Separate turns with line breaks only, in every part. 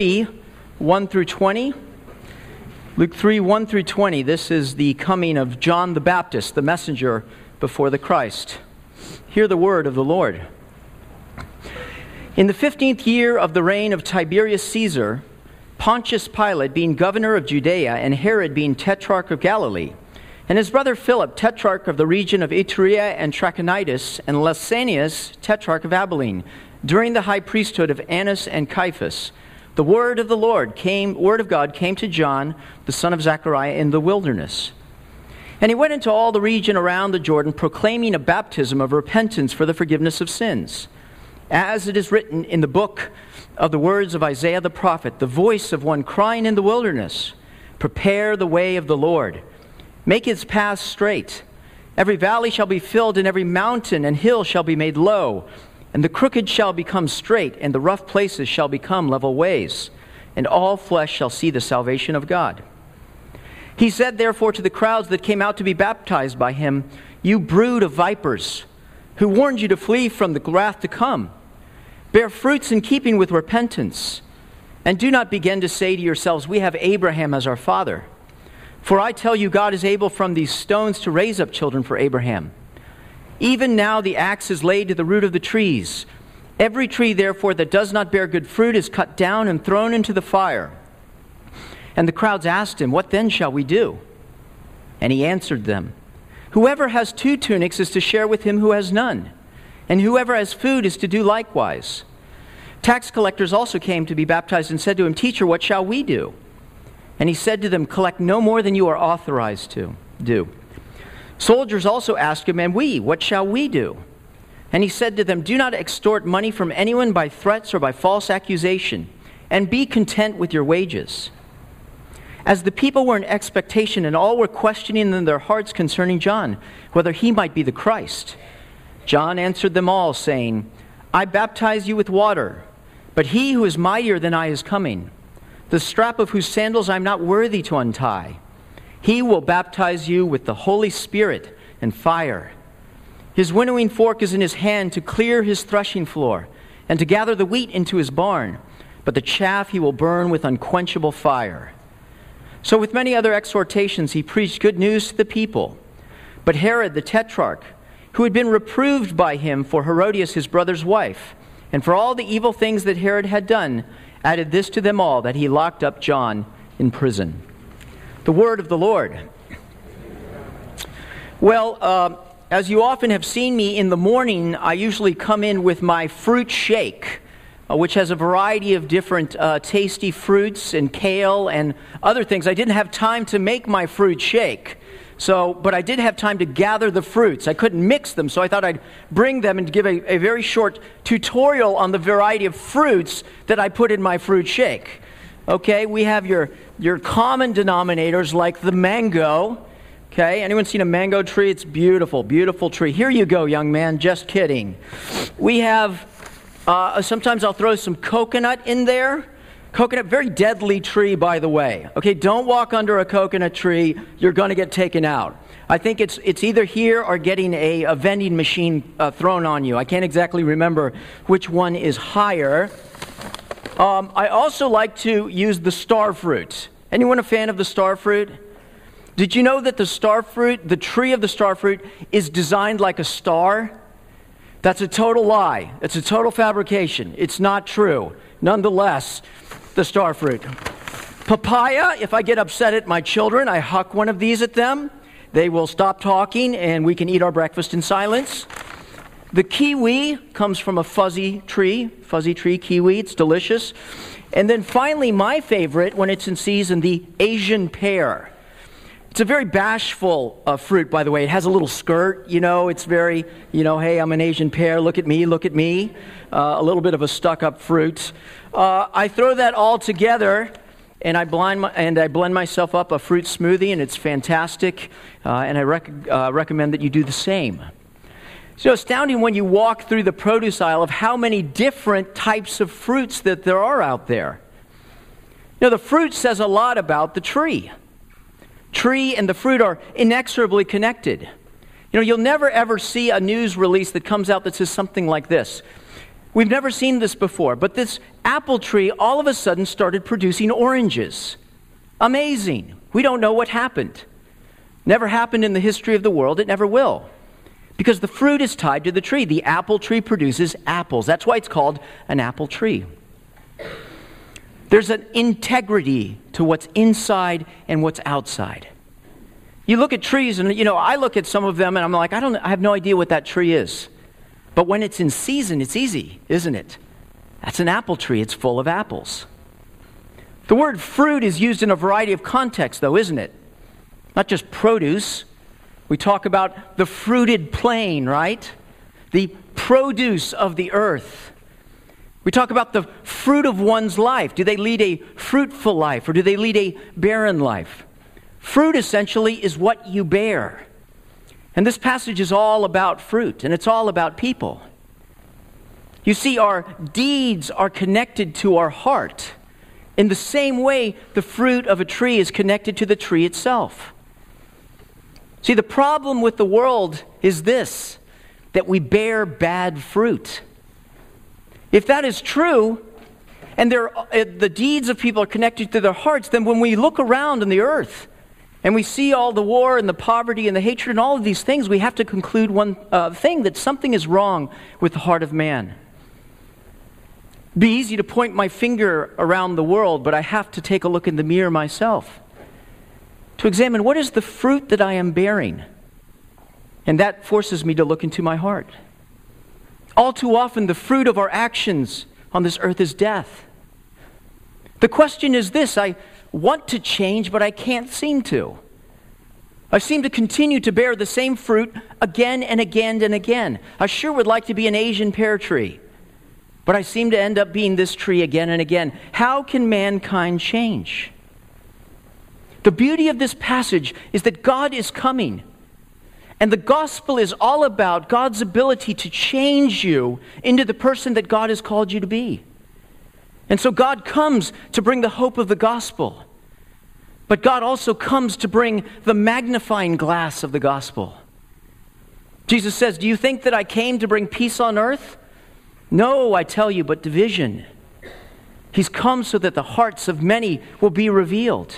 3, 1 through 20. Luke 3, 1 through 20. This is the coming of John the Baptist, the messenger before the Christ. Hear the word of the Lord. In the fifteenth year of the reign of Tiberius Caesar, Pontius Pilate being governor of Judea, and Herod being tetrarch of Galilee, and his brother Philip, tetrarch of the region of Iturea and Trachonitis, and Lysanias, tetrarch of Abilene, during the high priesthood of Annas and Caiaphas, the word of the Lord came, word of God came to John, the son of Zechariah, in the wilderness. And he went into all the region around the Jordan, proclaiming a baptism of repentance for the forgiveness of sins. As it is written in the book of the words of Isaiah the prophet, the voice of one crying in the wilderness, Prepare the way of the Lord, make his paths straight. Every valley shall be filled, and every mountain and hill shall be made low and the crooked shall become straight, and the rough places shall become level ways, and all flesh shall see the salvation of God. He said, therefore, to the crowds that came out to be baptized by him, You brood of vipers, who warned you to flee from the wrath to come, bear fruits in keeping with repentance, and do not begin to say to yourselves, We have Abraham as our father. For I tell you, God is able from these stones to raise up children for Abraham. Even now the axe is laid to the root of the trees. Every tree, therefore, that does not bear good fruit is cut down and thrown into the fire. And the crowds asked him, What then shall we do? And he answered them, Whoever has two tunics is to share with him who has none, and whoever has food is to do likewise. Tax collectors also came to be baptized and said to him, Teacher, what shall we do? And he said to them, Collect no more than you are authorized to do. Soldiers also asked him, And we, what shall we do? And he said to them, Do not extort money from anyone by threats or by false accusation, and be content with your wages. As the people were in expectation, and all were questioning in their hearts concerning John, whether he might be the Christ, John answered them all, saying, I baptize you with water, but he who is mightier than I is coming, the strap of whose sandals I am not worthy to untie. He will baptize you with the Holy Spirit and fire. His winnowing fork is in his hand to clear his threshing floor and to gather the wheat into his barn, but the chaff he will burn with unquenchable fire. So, with many other exhortations, he preached good news to the people. But Herod the tetrarch, who had been reproved by him for Herodias his brother's wife, and for all the evil things that Herod had done, added this to them all that he locked up John in prison. The word of the Lord. Well, uh, as you often have seen me in the morning, I usually come in with my fruit shake, uh, which has a variety of different uh, tasty fruits and kale and other things. I didn't have time to make my fruit shake. So, but I did have time to gather the fruits. I couldn't mix them, so I thought I'd bring them and give a, a very short tutorial on the variety of fruits that I put in my fruit shake. Okay, we have your, your common denominators like the mango. Okay, anyone seen a mango tree? It's beautiful, beautiful tree. Here you go, young man. Just kidding. We have, uh, sometimes I'll throw some coconut in there. Coconut, very deadly tree, by the way. Okay, don't walk under a coconut tree. You're going to get taken out. I think it's, it's either here or getting a, a vending machine uh, thrown on you. I can't exactly remember which one is higher. Um, I also like to use the star fruit. Anyone a fan of the star fruit? Did you know that the star fruit, the tree of the star fruit, is designed like a star? That's a total lie. It's a total fabrication. It's not true. Nonetheless, the star fruit. Papaya, if I get upset at my children, I huck one of these at them. They will stop talking and we can eat our breakfast in silence. The kiwi comes from a fuzzy tree, fuzzy tree kiwi. It's delicious. And then finally, my favorite when it's in season, the Asian pear. It's a very bashful uh, fruit, by the way. It has a little skirt, you know. It's very, you know, hey, I'm an Asian pear. Look at me, look at me. Uh, a little bit of a stuck up fruit. Uh, I throw that all together and I, blind my, and I blend myself up a fruit smoothie, and it's fantastic. Uh, and I rec- uh, recommend that you do the same. So astounding when you walk through the produce aisle of how many different types of fruits that there are out there. You know, the fruit says a lot about the tree. Tree and the fruit are inexorably connected. You know, you'll never ever see a news release that comes out that says something like this We've never seen this before, but this apple tree all of a sudden started producing oranges. Amazing. We don't know what happened. Never happened in the history of the world, it never will. Because the fruit is tied to the tree. The apple tree produces apples. That's why it's called an apple tree. There's an integrity to what's inside and what's outside. You look at trees, and you know, I look at some of them and I'm like, I, don't, I have no idea what that tree is. But when it's in season, it's easy, isn't it? That's an apple tree, it's full of apples. The word fruit is used in a variety of contexts, though, isn't it? Not just produce. We talk about the fruited plain, right? The produce of the earth. We talk about the fruit of one's life. Do they lead a fruitful life or do they lead a barren life? Fruit essentially is what you bear. And this passage is all about fruit, and it's all about people. You see, our deeds are connected to our heart. In the same way, the fruit of a tree is connected to the tree itself. See, the problem with the world is this that we bear bad fruit. If that is true, and uh, the deeds of people are connected to their hearts, then when we look around in the earth, and we see all the war and the poverty and the hatred and all of these things, we have to conclude one uh, thing that something is wrong with the heart of man. It'd be easy to point my finger around the world, but I have to take a look in the mirror myself to examine what is the fruit that I am bearing. And that forces me to look into my heart. All too often, the fruit of our actions on this earth is death. The question is this I want to change, but I can't seem to. I seem to continue to bear the same fruit again and again and again. I sure would like to be an Asian pear tree, but I seem to end up being this tree again and again. How can mankind change? The beauty of this passage is that God is coming. And the gospel is all about God's ability to change you into the person that God has called you to be. And so God comes to bring the hope of the gospel. But God also comes to bring the magnifying glass of the gospel. Jesus says, Do you think that I came to bring peace on earth? No, I tell you, but division. He's come so that the hearts of many will be revealed.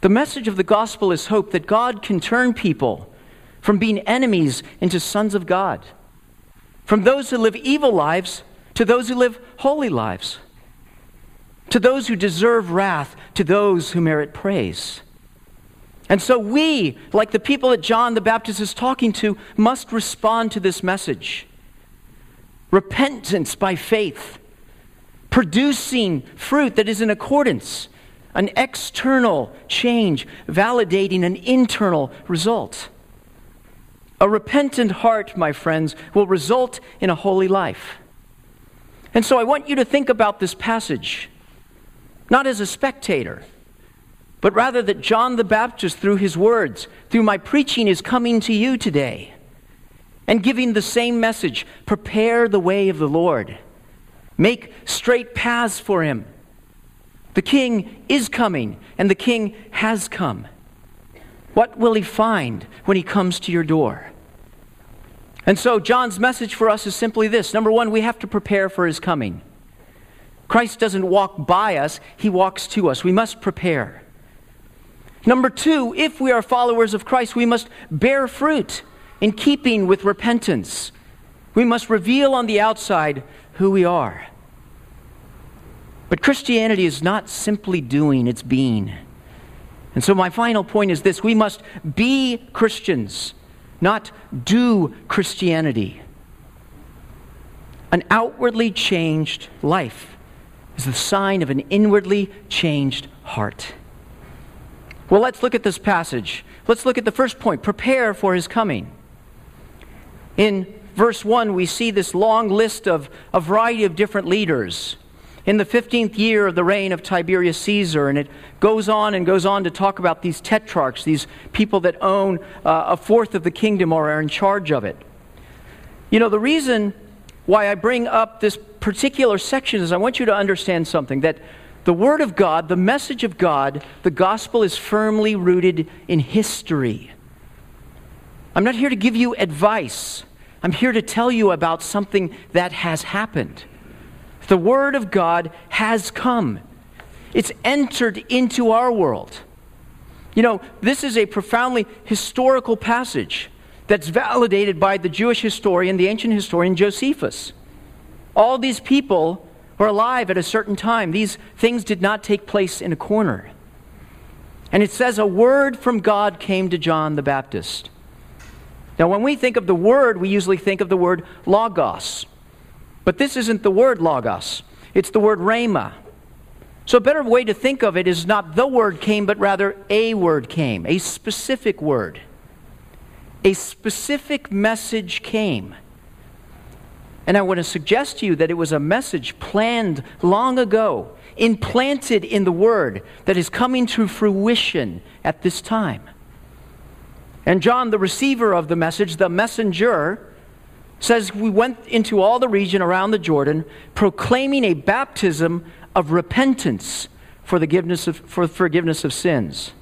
The message of the gospel is hope that God can turn people from being enemies into sons of God, from those who live evil lives to those who live holy lives, to those who deserve wrath to those who merit praise. And so we, like the people that John the Baptist is talking to, must respond to this message. Repentance by faith, producing fruit that is in accordance an external change validating an internal result. A repentant heart, my friends, will result in a holy life. And so I want you to think about this passage, not as a spectator, but rather that John the Baptist, through his words, through my preaching, is coming to you today and giving the same message prepare the way of the Lord, make straight paths for him the king is coming, and the king has come. What will he find when he comes to your door? And so, John's message for us is simply this number one, we have to prepare for his coming. Christ doesn't walk by us, he walks to us. We must prepare. Number two, if we are followers of Christ, we must bear fruit in keeping with repentance. We must reveal on the outside who we are. But Christianity is not simply doing, it's being. And so, my final point is this we must be Christians, not do Christianity. An outwardly changed life is the sign of an inwardly changed heart. Well, let's look at this passage. Let's look at the first point prepare for his coming. In verse 1, we see this long list of a variety of different leaders in the 15th year of the reign of Tiberius Caesar. And it goes on and goes on to talk about these tetrarchs, these people that own uh, a fourth of the kingdom or are in charge of it. You know, the reason why I bring up this particular section is I want you to understand something that the Word of God, the message of God, the gospel is firmly rooted in history. I'm not here to give you advice. I'm here to tell you about something that has happened. The Word of God has come, it's entered into our world. You know, this is a profoundly historical passage that's validated by the Jewish historian, the ancient historian Josephus. All these people were alive at a certain time. These things did not take place in a corner. And it says, A word from God came to John the Baptist. Now, when we think of the word, we usually think of the word logos. But this isn't the word logos, it's the word rhema. So, a better way to think of it is not the word came, but rather a word came, a specific word a specific message came. And I want to suggest to you that it was a message planned long ago, implanted in the Word, that is coming to fruition at this time. And John, the receiver of the message, the messenger, says, We went into all the region around the Jordan, proclaiming a baptism of repentance for the forgiveness of, for forgiveness of sins.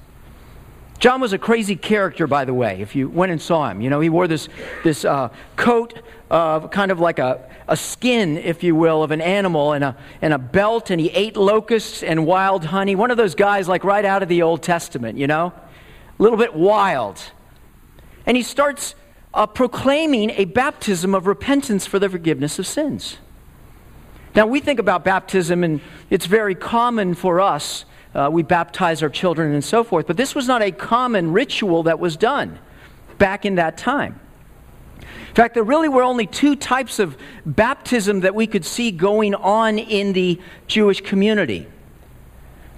John was a crazy character, by the way, if you went and saw him. You know, he wore this, this uh, coat of kind of like a, a skin, if you will, of an animal and a, and a belt, and he ate locusts and wild honey. One of those guys, like right out of the Old Testament, you know? A little bit wild. And he starts uh, proclaiming a baptism of repentance for the forgiveness of sins. Now, we think about baptism, and it's very common for us uh, we baptize our children and so forth. But this was not a common ritual that was done back in that time. In fact, there really were only two types of baptism that we could see going on in the Jewish community.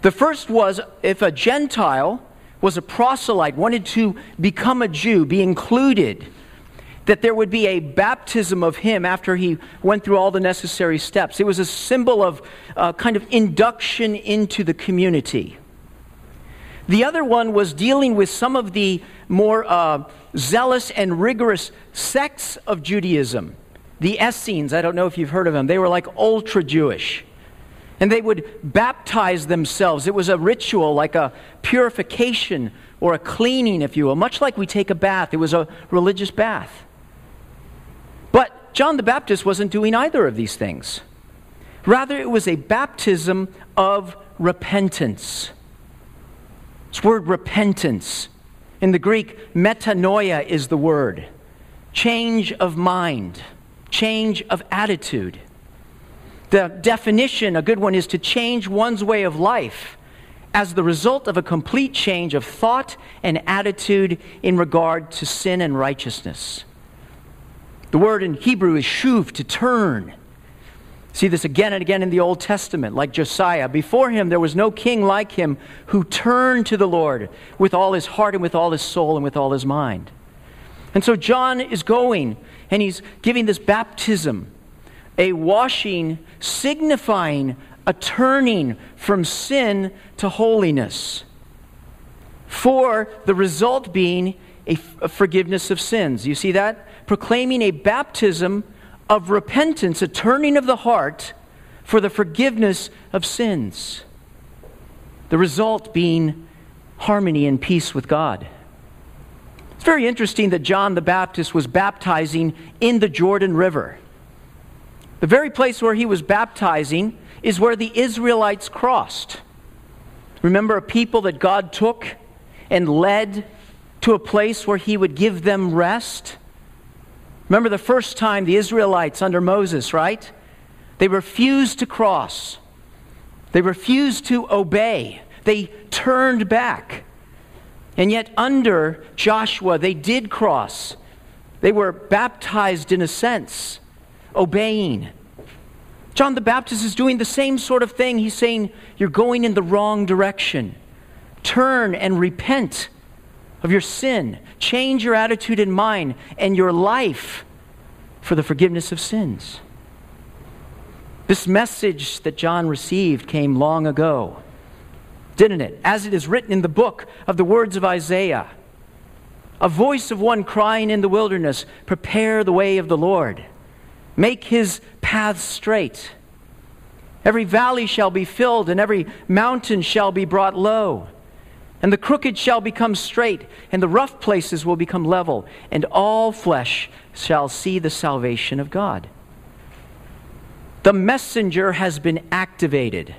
The first was if a Gentile was a proselyte, wanted to become a Jew, be included that there would be a baptism of him after he went through all the necessary steps. It was a symbol of uh, kind of induction into the community. The other one was dealing with some of the more uh, zealous and rigorous sects of Judaism. The Essenes, I don't know if you've heard of them, they were like ultra Jewish. And they would baptize themselves. It was a ritual, like a purification or a cleaning, if you will, much like we take a bath. It was a religious bath. John the Baptist wasn't doing either of these things. Rather, it was a baptism of repentance. This word repentance. In the Greek, metanoia is the word. Change of mind, change of attitude. The definition, a good one, is to change one's way of life as the result of a complete change of thought and attitude in regard to sin and righteousness. The word in Hebrew is shuv, to turn. See this again and again in the Old Testament, like Josiah. Before him, there was no king like him who turned to the Lord with all his heart and with all his soul and with all his mind. And so John is going and he's giving this baptism, a washing signifying a turning from sin to holiness. For the result being a, forgiveness of sins. You see that? Proclaiming a baptism of repentance, a turning of the heart for the forgiveness of sins. The result being harmony and peace with God. It's very interesting that John the Baptist was baptizing in the Jordan River. The very place where he was baptizing is where the Israelites crossed. Remember a people that God took and led to a place where he would give them rest? Remember the first time the Israelites under Moses, right? They refused to cross, they refused to obey, they turned back. And yet, under Joshua, they did cross. They were baptized in a sense, obeying. John the Baptist is doing the same sort of thing. He's saying, You're going in the wrong direction. Turn and repent of your sin. Change your attitude and mind and your life for the forgiveness of sins. This message that John received came long ago, didn't it? As it is written in the book of the words of Isaiah a voice of one crying in the wilderness, Prepare the way of the Lord, make his paths straight. Every valley shall be filled, and every mountain shall be brought low And the crooked shall become straight, and the rough places will become level, and all flesh shall see the salvation of God. The messenger has been activated.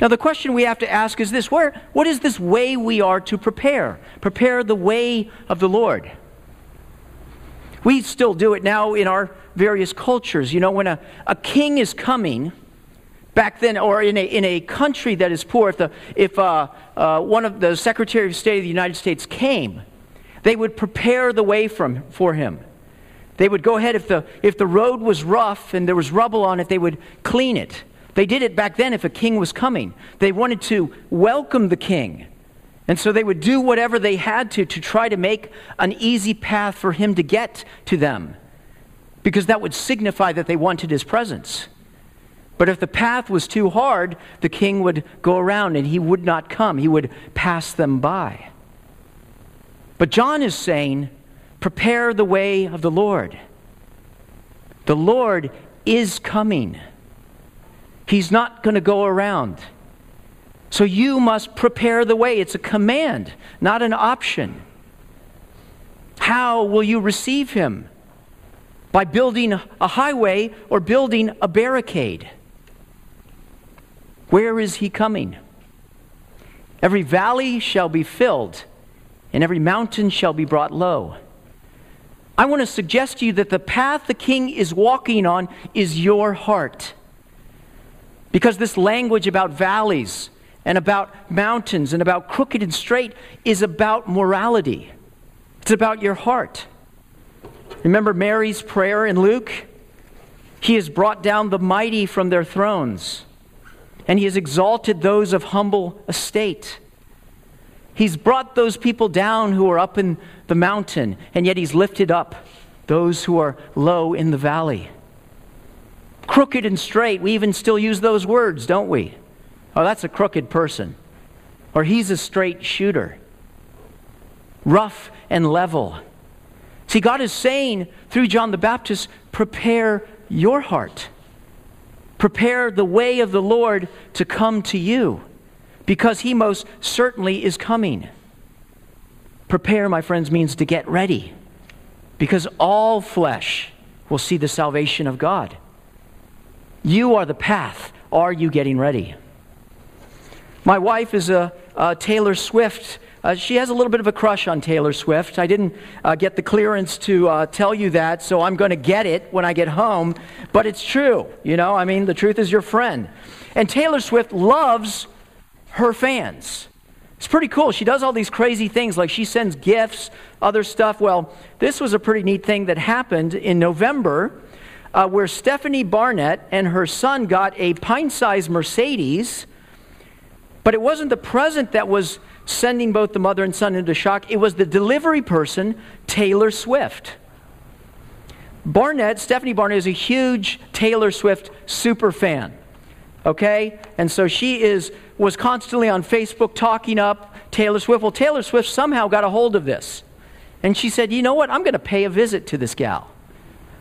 Now, the question we have to ask is this Where, What is this way we are to prepare? Prepare the way of the Lord. We still do it now in our various cultures. You know, when a, a king is coming, back then, or in a, in a country that is poor, if, the, if uh, uh, one of the Secretary of State of the United States came, they would prepare the way from, for him. They would go ahead, if the, if the road was rough and there was rubble on it, they would clean it. They did it back then if a king was coming. They wanted to welcome the king. And so they would do whatever they had to to try to make an easy path for him to get to them, because that would signify that they wanted his presence. But if the path was too hard, the king would go around and he would not come. He would pass them by. But John is saying, prepare the way of the Lord. The Lord is coming. He's not going to go around. So you must prepare the way. It's a command, not an option. How will you receive him? By building a highway or building a barricade. Where is he coming? Every valley shall be filled, and every mountain shall be brought low. I want to suggest to you that the path the king is walking on is your heart. Because this language about valleys and about mountains and about crooked and straight is about morality, it's about your heart. Remember Mary's prayer in Luke? He has brought down the mighty from their thrones, and he has exalted those of humble estate. He's brought those people down who are up in the mountain, and yet he's lifted up those who are low in the valley crooked and straight. We even still use those words, don't we? Oh, that's a crooked person. Or he's a straight shooter. Rough and level. See, God is saying through John the Baptist, prepare your heart. Prepare the way of the Lord to come to you because he most certainly is coming. Prepare, my friends, means to get ready because all flesh will see the salvation of God. You are the path. Are you getting ready? My wife is a, a Taylor Swift. Uh, she has a little bit of a crush on Taylor Swift. I didn't uh, get the clearance to uh, tell you that, so I'm going to get it when I get home. But it's true. You know, I mean, the truth is your friend. And Taylor Swift loves her fans. It's pretty cool. She does all these crazy things, like she sends gifts, other stuff. Well, this was a pretty neat thing that happened in November uh, where Stephanie Barnett and her son got a pint sized Mercedes, but it wasn't the present that was sending both the mother and son into shock, it was the delivery person, Taylor Swift. Barnett, Stephanie Barnett, is a huge Taylor Swift super fan. Okay? And so she is was constantly on Facebook talking up Taylor Swift. Well, Taylor Swift somehow got a hold of this. And she said, You know what? I'm going to pay a visit to this gal.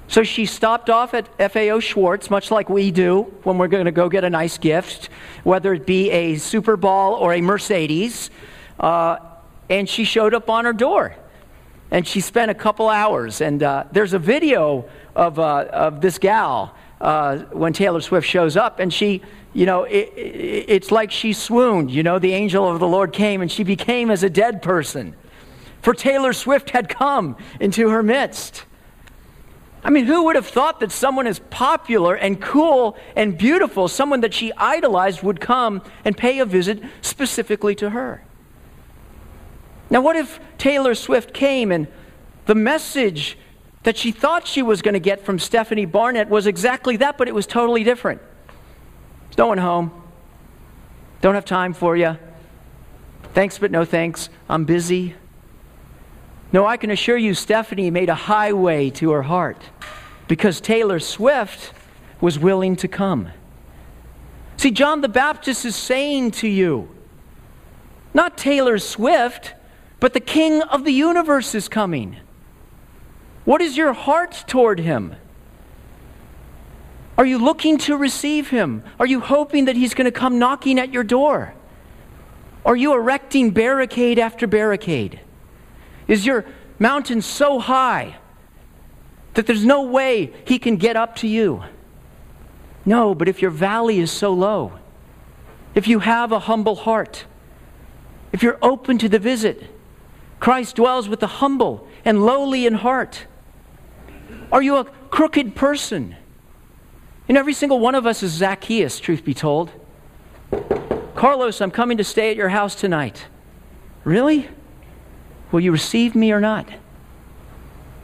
So she stopped off at FAO Schwarz, much like we do when we're going to go get a nice gift, whether it be a Super Ball or a Mercedes. Uh, and she showed up on her door. And she spent a couple hours. And uh, there's a video of, uh, of this gal uh, when Taylor Swift shows up. And she, you know, it, it, it's like she swooned. You know, the angel of the Lord came and she became as a dead person. For Taylor Swift had come into her midst. I mean, who would have thought that someone as popular and cool and beautiful, someone that she idolized, would come and pay a visit specifically to her? Now, what if Taylor Swift came and the message that she thought she was going to get from Stephanie Barnett was exactly that, but it was totally different? There's no one home. Don't have time for you. Thanks, but no thanks. I'm busy. No, I can assure you, Stephanie made a highway to her heart because Taylor Swift was willing to come. See, John the Baptist is saying to you, not Taylor Swift, but the King of the universe is coming. What is your heart toward him? Are you looking to receive him? Are you hoping that he's going to come knocking at your door? Are you erecting barricade after barricade? Is your mountain so high that there's no way he can get up to you? No, but if your valley is so low, if you have a humble heart, if you're open to the visit, Christ dwells with the humble and lowly in heart. Are you a crooked person? And every single one of us is Zacchaeus, truth be told. Carlos, I'm coming to stay at your house tonight. Really? Will you receive me or not?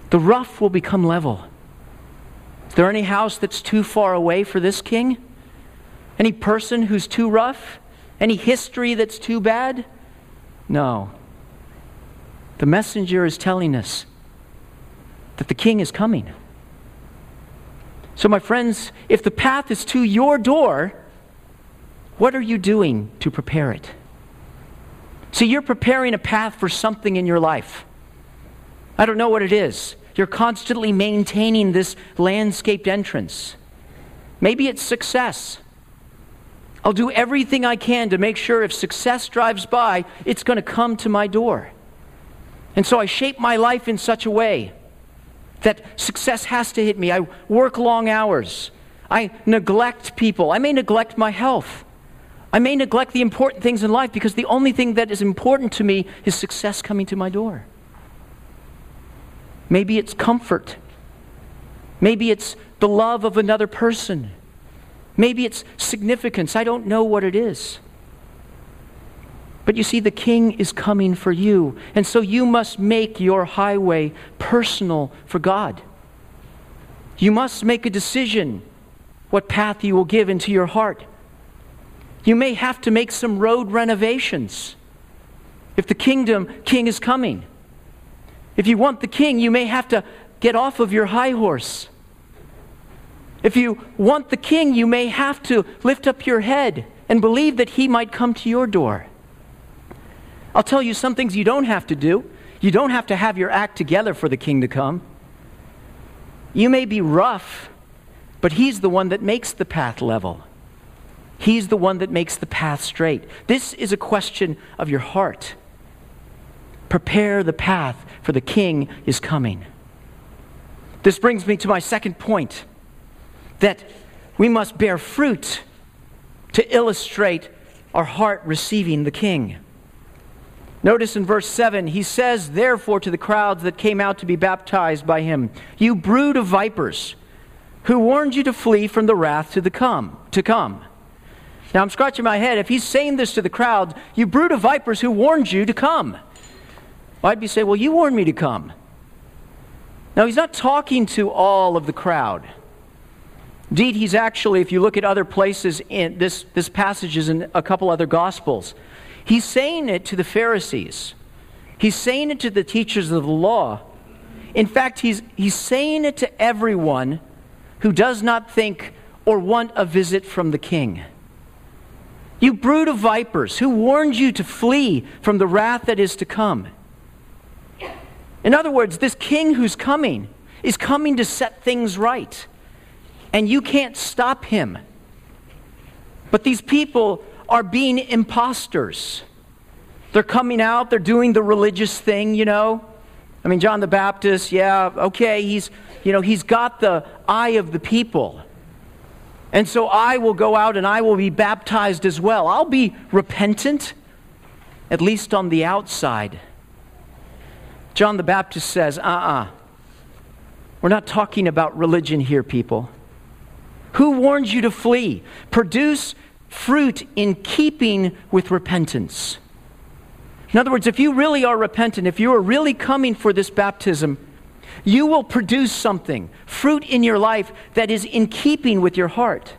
The rough will become level. Is there any house that's too far away for this king? Any person who's too rough? Any history that's too bad? No. The messenger is telling us that the king is coming. So, my friends, if the path is to your door, what are you doing to prepare it? See, you're preparing a path for something in your life. I don't know what it is. You're constantly maintaining this landscaped entrance. Maybe it's success. I'll do everything I can to make sure if success drives by, it's going to come to my door. And so I shape my life in such a way that success has to hit me. I work long hours. I neglect people. I may neglect my health. I may neglect the important things in life because the only thing that is important to me is success coming to my door. Maybe it's comfort. Maybe it's the love of another person. Maybe it's significance. I don't know what it is. But you see, the king is coming for you. And so you must make your highway personal for God. You must make a decision what path you will give into your heart. You may have to make some road renovations if the kingdom king is coming. If you want the king, you may have to get off of your high horse. If you want the king, you may have to lift up your head and believe that he might come to your door. I'll tell you some things you don't have to do. You don't have to have your act together for the king to come. You may be rough, but he's the one that makes the path level. He's the one that makes the path straight. This is a question of your heart. Prepare the path, for the king is coming. This brings me to my second point that we must bear fruit to illustrate our heart receiving the king. Notice in verse 7, he says, Therefore, to the crowds that came out to be baptized by him, You brood of vipers, who warned you to flee from the wrath to, the come, to come. Now, I'm scratching my head. If he's saying this to the crowd, You brood of vipers, who warned you to come. Well, I'd be saying, Well, you warned me to come. Now, he's not talking to all of the crowd. Indeed, he's actually, if you look at other places in this, this passage is in a couple other gospels. He's saying it to the Pharisees. He's saying it to the teachers of the law. In fact, he's, he's saying it to everyone who does not think or want a visit from the king. You brood of vipers, who warned you to flee from the wrath that is to come? In other words, this king who's coming is coming to set things right, and you can't stop him. But these people are being imposters. They're coming out, they're doing the religious thing, you know. I mean, John the Baptist, yeah, okay, he's, you know, he's got the eye of the people. And so I will go out and I will be baptized as well. I'll be repentant, at least on the outside. John the Baptist says, uh uh-uh. uh. we are not talking about religion here, people. Who warns you to flee? Produce fruit in keeping with repentance. In other words, if you really are repentant, if you are really coming for this baptism, you will produce something, fruit in your life that is in keeping with your heart.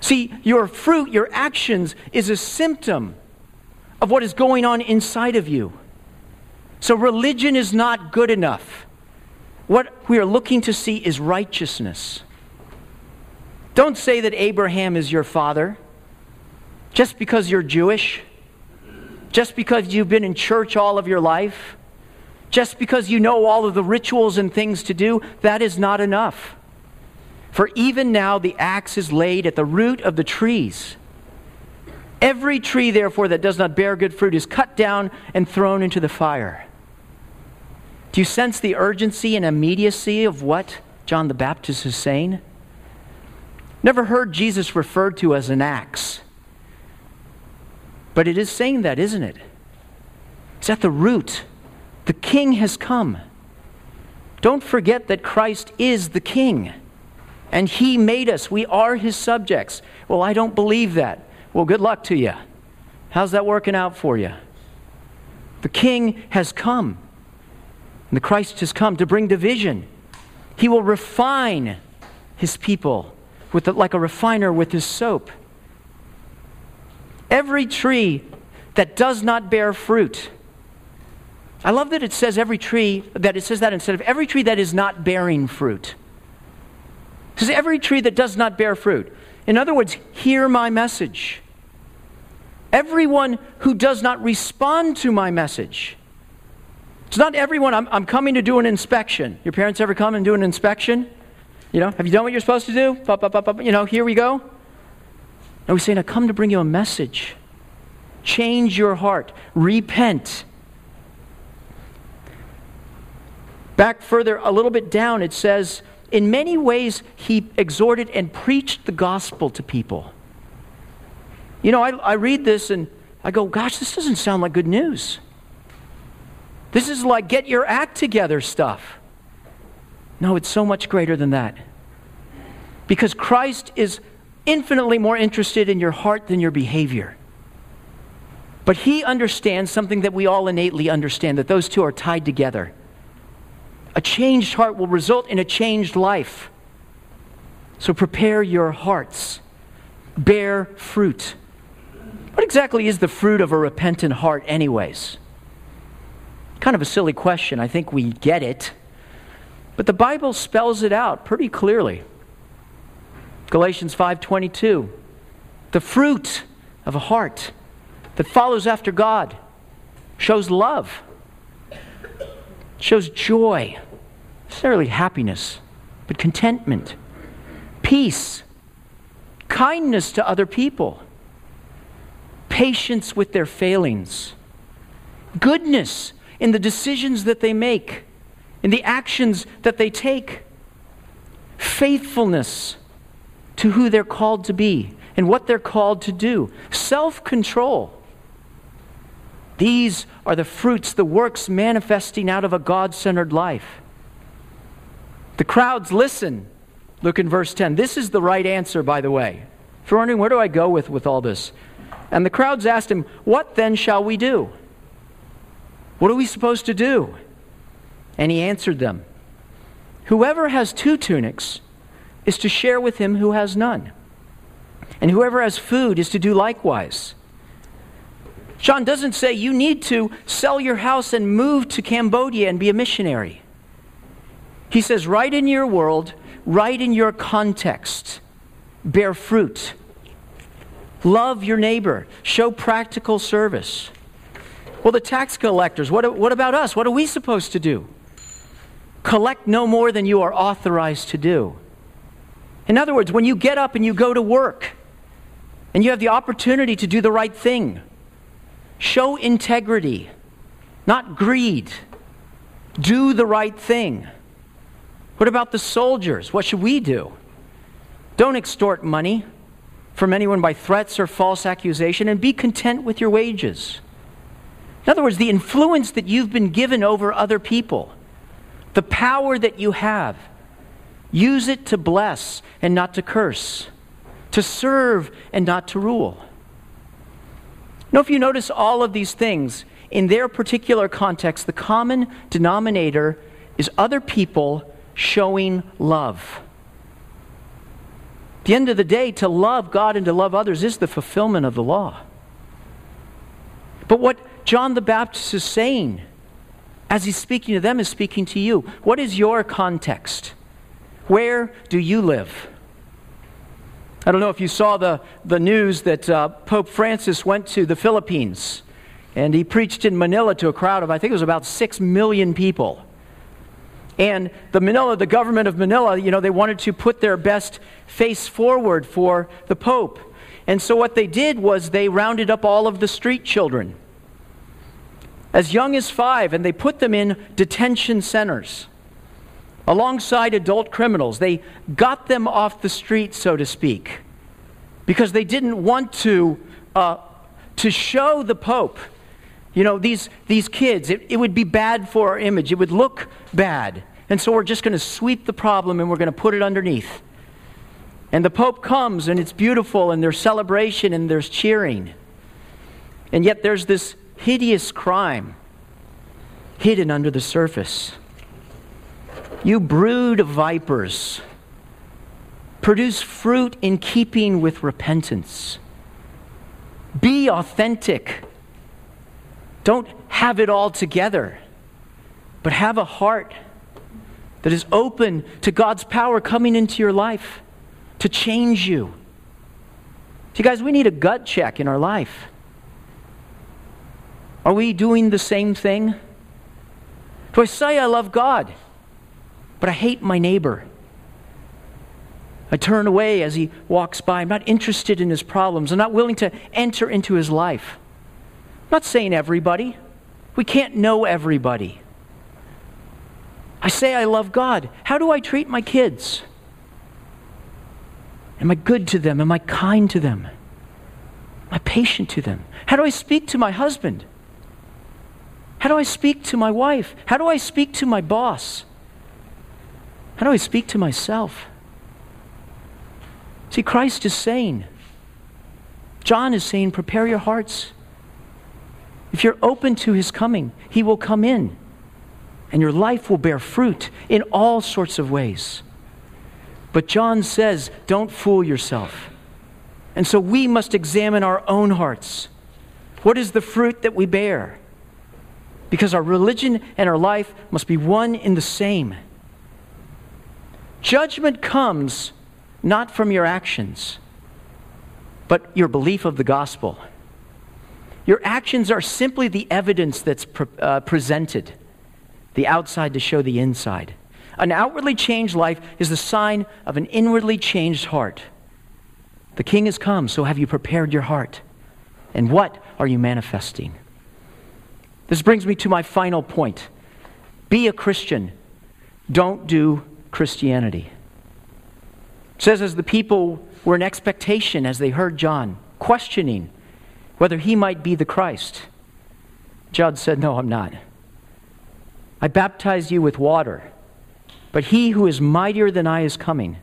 See, your fruit, your actions, is a symptom of what is going on inside of you. So, religion is not good enough. What we are looking to see is righteousness. Don't say that Abraham is your father just because you're Jewish, just because you've been in church all of your life, just because you know all of the rituals and things to do. That is not enough. For even now the axe is laid at the root of the trees. Every tree, therefore, that does not bear good fruit is cut down and thrown into the fire. Do you sense the urgency and immediacy of what John the Baptist is saying? Never heard Jesus referred to as an axe. But it is saying that, isn't it? It's at the root. The king has come. Don't forget that Christ is the king. And he made us. We are his subjects. Well, I don't believe that. Well, good luck to you. How's that working out for you? The king has come. And the Christ has come to bring division. He will refine his people with the, like a refiner with his soap. Every tree that does not bear fruit. I love that it says every tree, that it says that instead of every tree that is not bearing fruit. It says every tree that does not bear fruit. In other words, hear my message. Everyone who does not respond to my message. It's not everyone. I'm, I'm coming to do an inspection. Your parents ever come and do an inspection? You know, have you done what you're supposed to do? Pop, pop, pop, pop. You know, here we go. No, he's saying, I come to bring you a message. Change your heart. Repent. Back further, a little bit down, it says, in many ways, he exhorted and preached the gospel to people. You know, I, I read this and I go, gosh, this doesn't sound like good news. This is like get your act together stuff. No, it's so much greater than that. Because Christ is infinitely more interested in your heart than your behavior. But he understands something that we all innately understand that those two are tied together. A changed heart will result in a changed life. So prepare your hearts, bear fruit. What exactly is the fruit of a repentant heart, anyways? Kind of a silly question. I think we get it. But the Bible spells it out pretty clearly. Galatians 5:22. The fruit of a heart that follows after God shows love, shows joy, necessarily happiness, but contentment, peace, kindness to other people, patience with their failings, goodness in the decisions that they make, in the actions that they take, faithfulness to who they're called to be and what they're called to do, self control. These are the fruits, the works manifesting out of a God centered life. The crowds listen. Look in verse 10. This is the right answer, by the way. If you're wondering, where do I go with, with all this? And the crowds asked him, What then shall we do? What are we supposed to do? And he answered them Whoever has two tunics is to share with him who has none. And whoever has food is to do likewise. John doesn't say you need to sell your house and move to Cambodia and be a missionary. He says, right in your world, right in your context, bear fruit. Love your neighbor. Show practical service. Well, the tax collectors, what, what about us? What are we supposed to do? Collect no more than you are authorized to do. In other words, when you get up and you go to work and you have the opportunity to do the right thing, show integrity, not greed. Do the right thing. What about the soldiers? What should we do? Don't extort money from anyone by threats or false accusation and be content with your wages. In other words, the influence that you've been given over other people, the power that you have, use it to bless and not to curse, to serve and not to rule. Now, if you notice all of these things, in their particular context, the common denominator is other people showing love. At the end of the day, to love God and to love others is the fulfillment of the law. But what John the Baptist is saying as he's speaking to them is speaking to you. What is your context? Where do you live? I don't know if you saw the, the news that uh, Pope Francis went to the Philippines and he preached in Manila to a crowd of, I think it was about six million people. And the Manila, the government of Manila, you know, they wanted to put their best face forward for the Pope. And so what they did was they rounded up all of the street children as young as five, and they put them in detention centers alongside adult criminals. They got them off the street, so to speak, because they didn't want to, uh, to show the Pope, you know, these, these kids. It, it would be bad for our image, it would look bad. And so we're just going to sweep the problem and we're going to put it underneath. And the Pope comes and it's beautiful and there's celebration and there's cheering. And yet there's this hideous crime hidden under the surface. You brood of vipers, produce fruit in keeping with repentance. Be authentic. Don't have it all together, but have a heart that is open to God's power coming into your life to change you. See, guys, we need a gut check in our life. Are we doing the same thing? Do I say I love God, but I hate my neighbor? I turn away as he walks by. I'm not interested in his problems. I'm not willing to enter into his life. I'm not saying everybody. We can't know everybody. I say I love God. How do I treat my kids? Am I good to them? Am I kind to them? Am I patient to them? How do I speak to my husband? How do I speak to my wife? How do I speak to my boss? How do I speak to myself? See, Christ is saying, John is saying, prepare your hearts. If you're open to his coming, he will come in, and your life will bear fruit in all sorts of ways. But John says, don't fool yourself. And so we must examine our own hearts. What is the fruit that we bear? because our religion and our life must be one in the same. Judgment comes not from your actions, but your belief of the gospel. Your actions are simply the evidence that's pre- uh, presented, the outside to show the inside. An outwardly changed life is the sign of an inwardly changed heart. The king has come, so have you prepared your heart? And what are you manifesting? This brings me to my final point be a Christian, don't do Christianity. It says, as the people were in expectation as they heard John, questioning whether he might be the Christ, John said, No, I'm not. I baptize you with water, but he who is mightier than I is coming.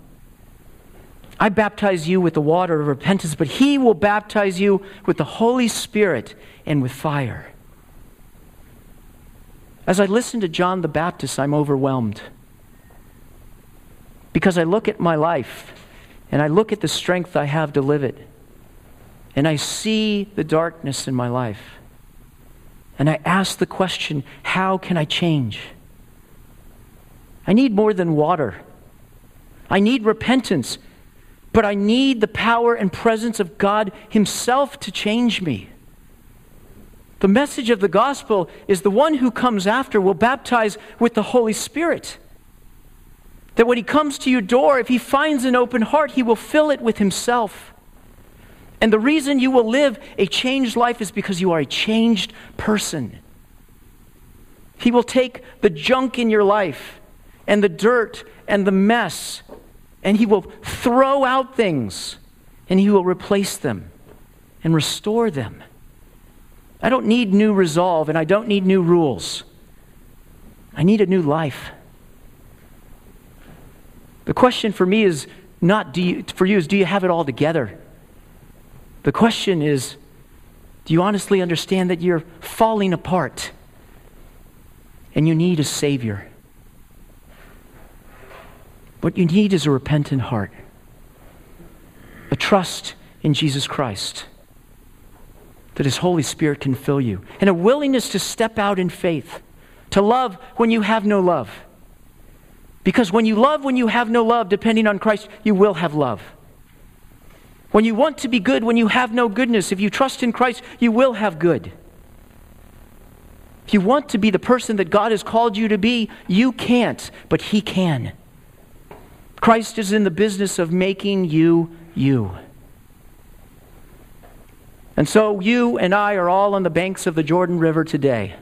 I baptize you with the water of repentance, but he will baptize you with the Holy Spirit and with fire. As I listen to John the Baptist, I'm overwhelmed. Because I look at my life and I look at the strength I have to live it. And I see the darkness in my life. And I ask the question how can I change? I need more than water. I need repentance. But I need the power and presence of God Himself to change me. The message of the gospel is the one who comes after will baptize with the Holy Spirit. That when he comes to your door, if he finds an open heart, he will fill it with himself. And the reason you will live a changed life is because you are a changed person. He will take the junk in your life and the dirt and the mess, and he will throw out things and he will replace them and restore them. I don't need new resolve and I don't need new rules. I need a new life. The question for me is not do you, for you is do you have it all together? The question is do you honestly understand that you're falling apart and you need a Savior? What you need is a repentant heart, a trust in Jesus Christ that His Holy Spirit can fill you, and a willingness to step out in faith, to love when you have no love. Because when you love when you have no love, depending on Christ, you will have love. When you want to be good when you have no goodness, if you trust in Christ, you will have good. If you want to be the person that God has called you to be, you can't, but He can. Christ is in the business of making you you. And so you and I are all on the banks of the Jordan River today.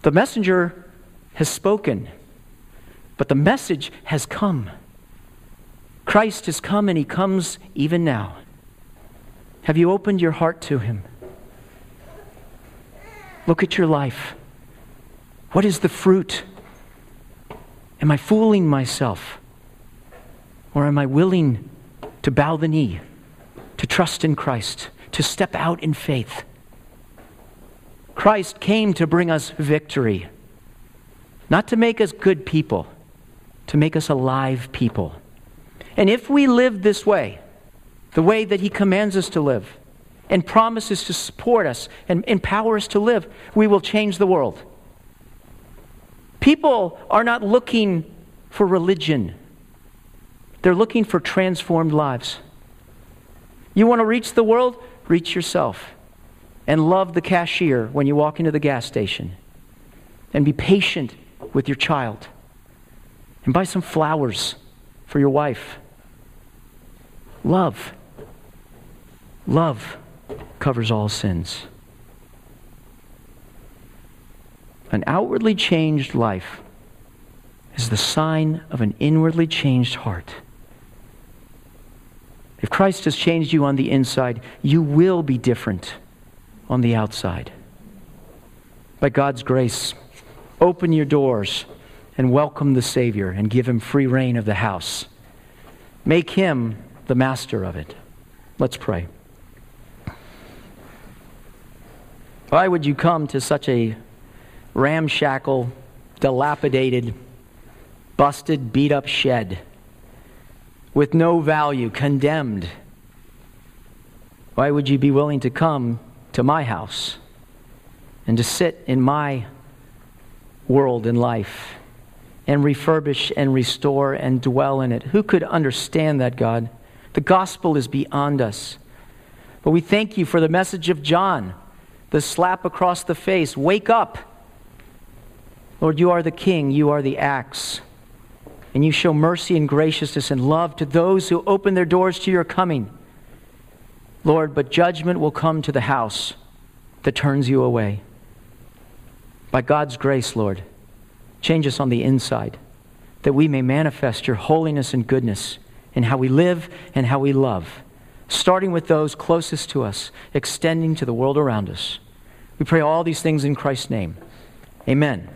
The messenger has spoken, but the message has come. Christ has come and he comes even now. Have you opened your heart to him? Look at your life. What is the fruit? Am I fooling myself? Or am I willing to bow the knee, to trust in Christ, to step out in faith? Christ came to bring us victory, not to make us good people, to make us alive people. And if we live this way, the way that He commands us to live, and promises to support us and empower us to live, we will change the world. People are not looking for religion, they're looking for transformed lives. You want to reach the world? Reach yourself. And love the cashier when you walk into the gas station. And be patient with your child. And buy some flowers for your wife. Love. Love covers all sins. An outwardly changed life is the sign of an inwardly changed heart. If Christ has changed you on the inside, you will be different on the outside. By God's grace, open your doors and welcome the Savior and give him free reign of the house. Make him the master of it. Let's pray. Why would you come to such a ramshackle, dilapidated, busted, beat up shed with no value, condemned? Why would you be willing to come to my house and to sit in my world and life and refurbish and restore and dwell in it? Who could understand that, God? The gospel is beyond us. But we thank you for the message of John the slap across the face. Wake up. Lord, you are the king, you are the axe. And you show mercy and graciousness and love to those who open their doors to your coming. Lord, but judgment will come to the house that turns you away. By God's grace, Lord, change us on the inside that we may manifest your holiness and goodness in how we live and how we love starting with those closest to us, extending to the world around us. We pray all these things in Christ's name. Amen.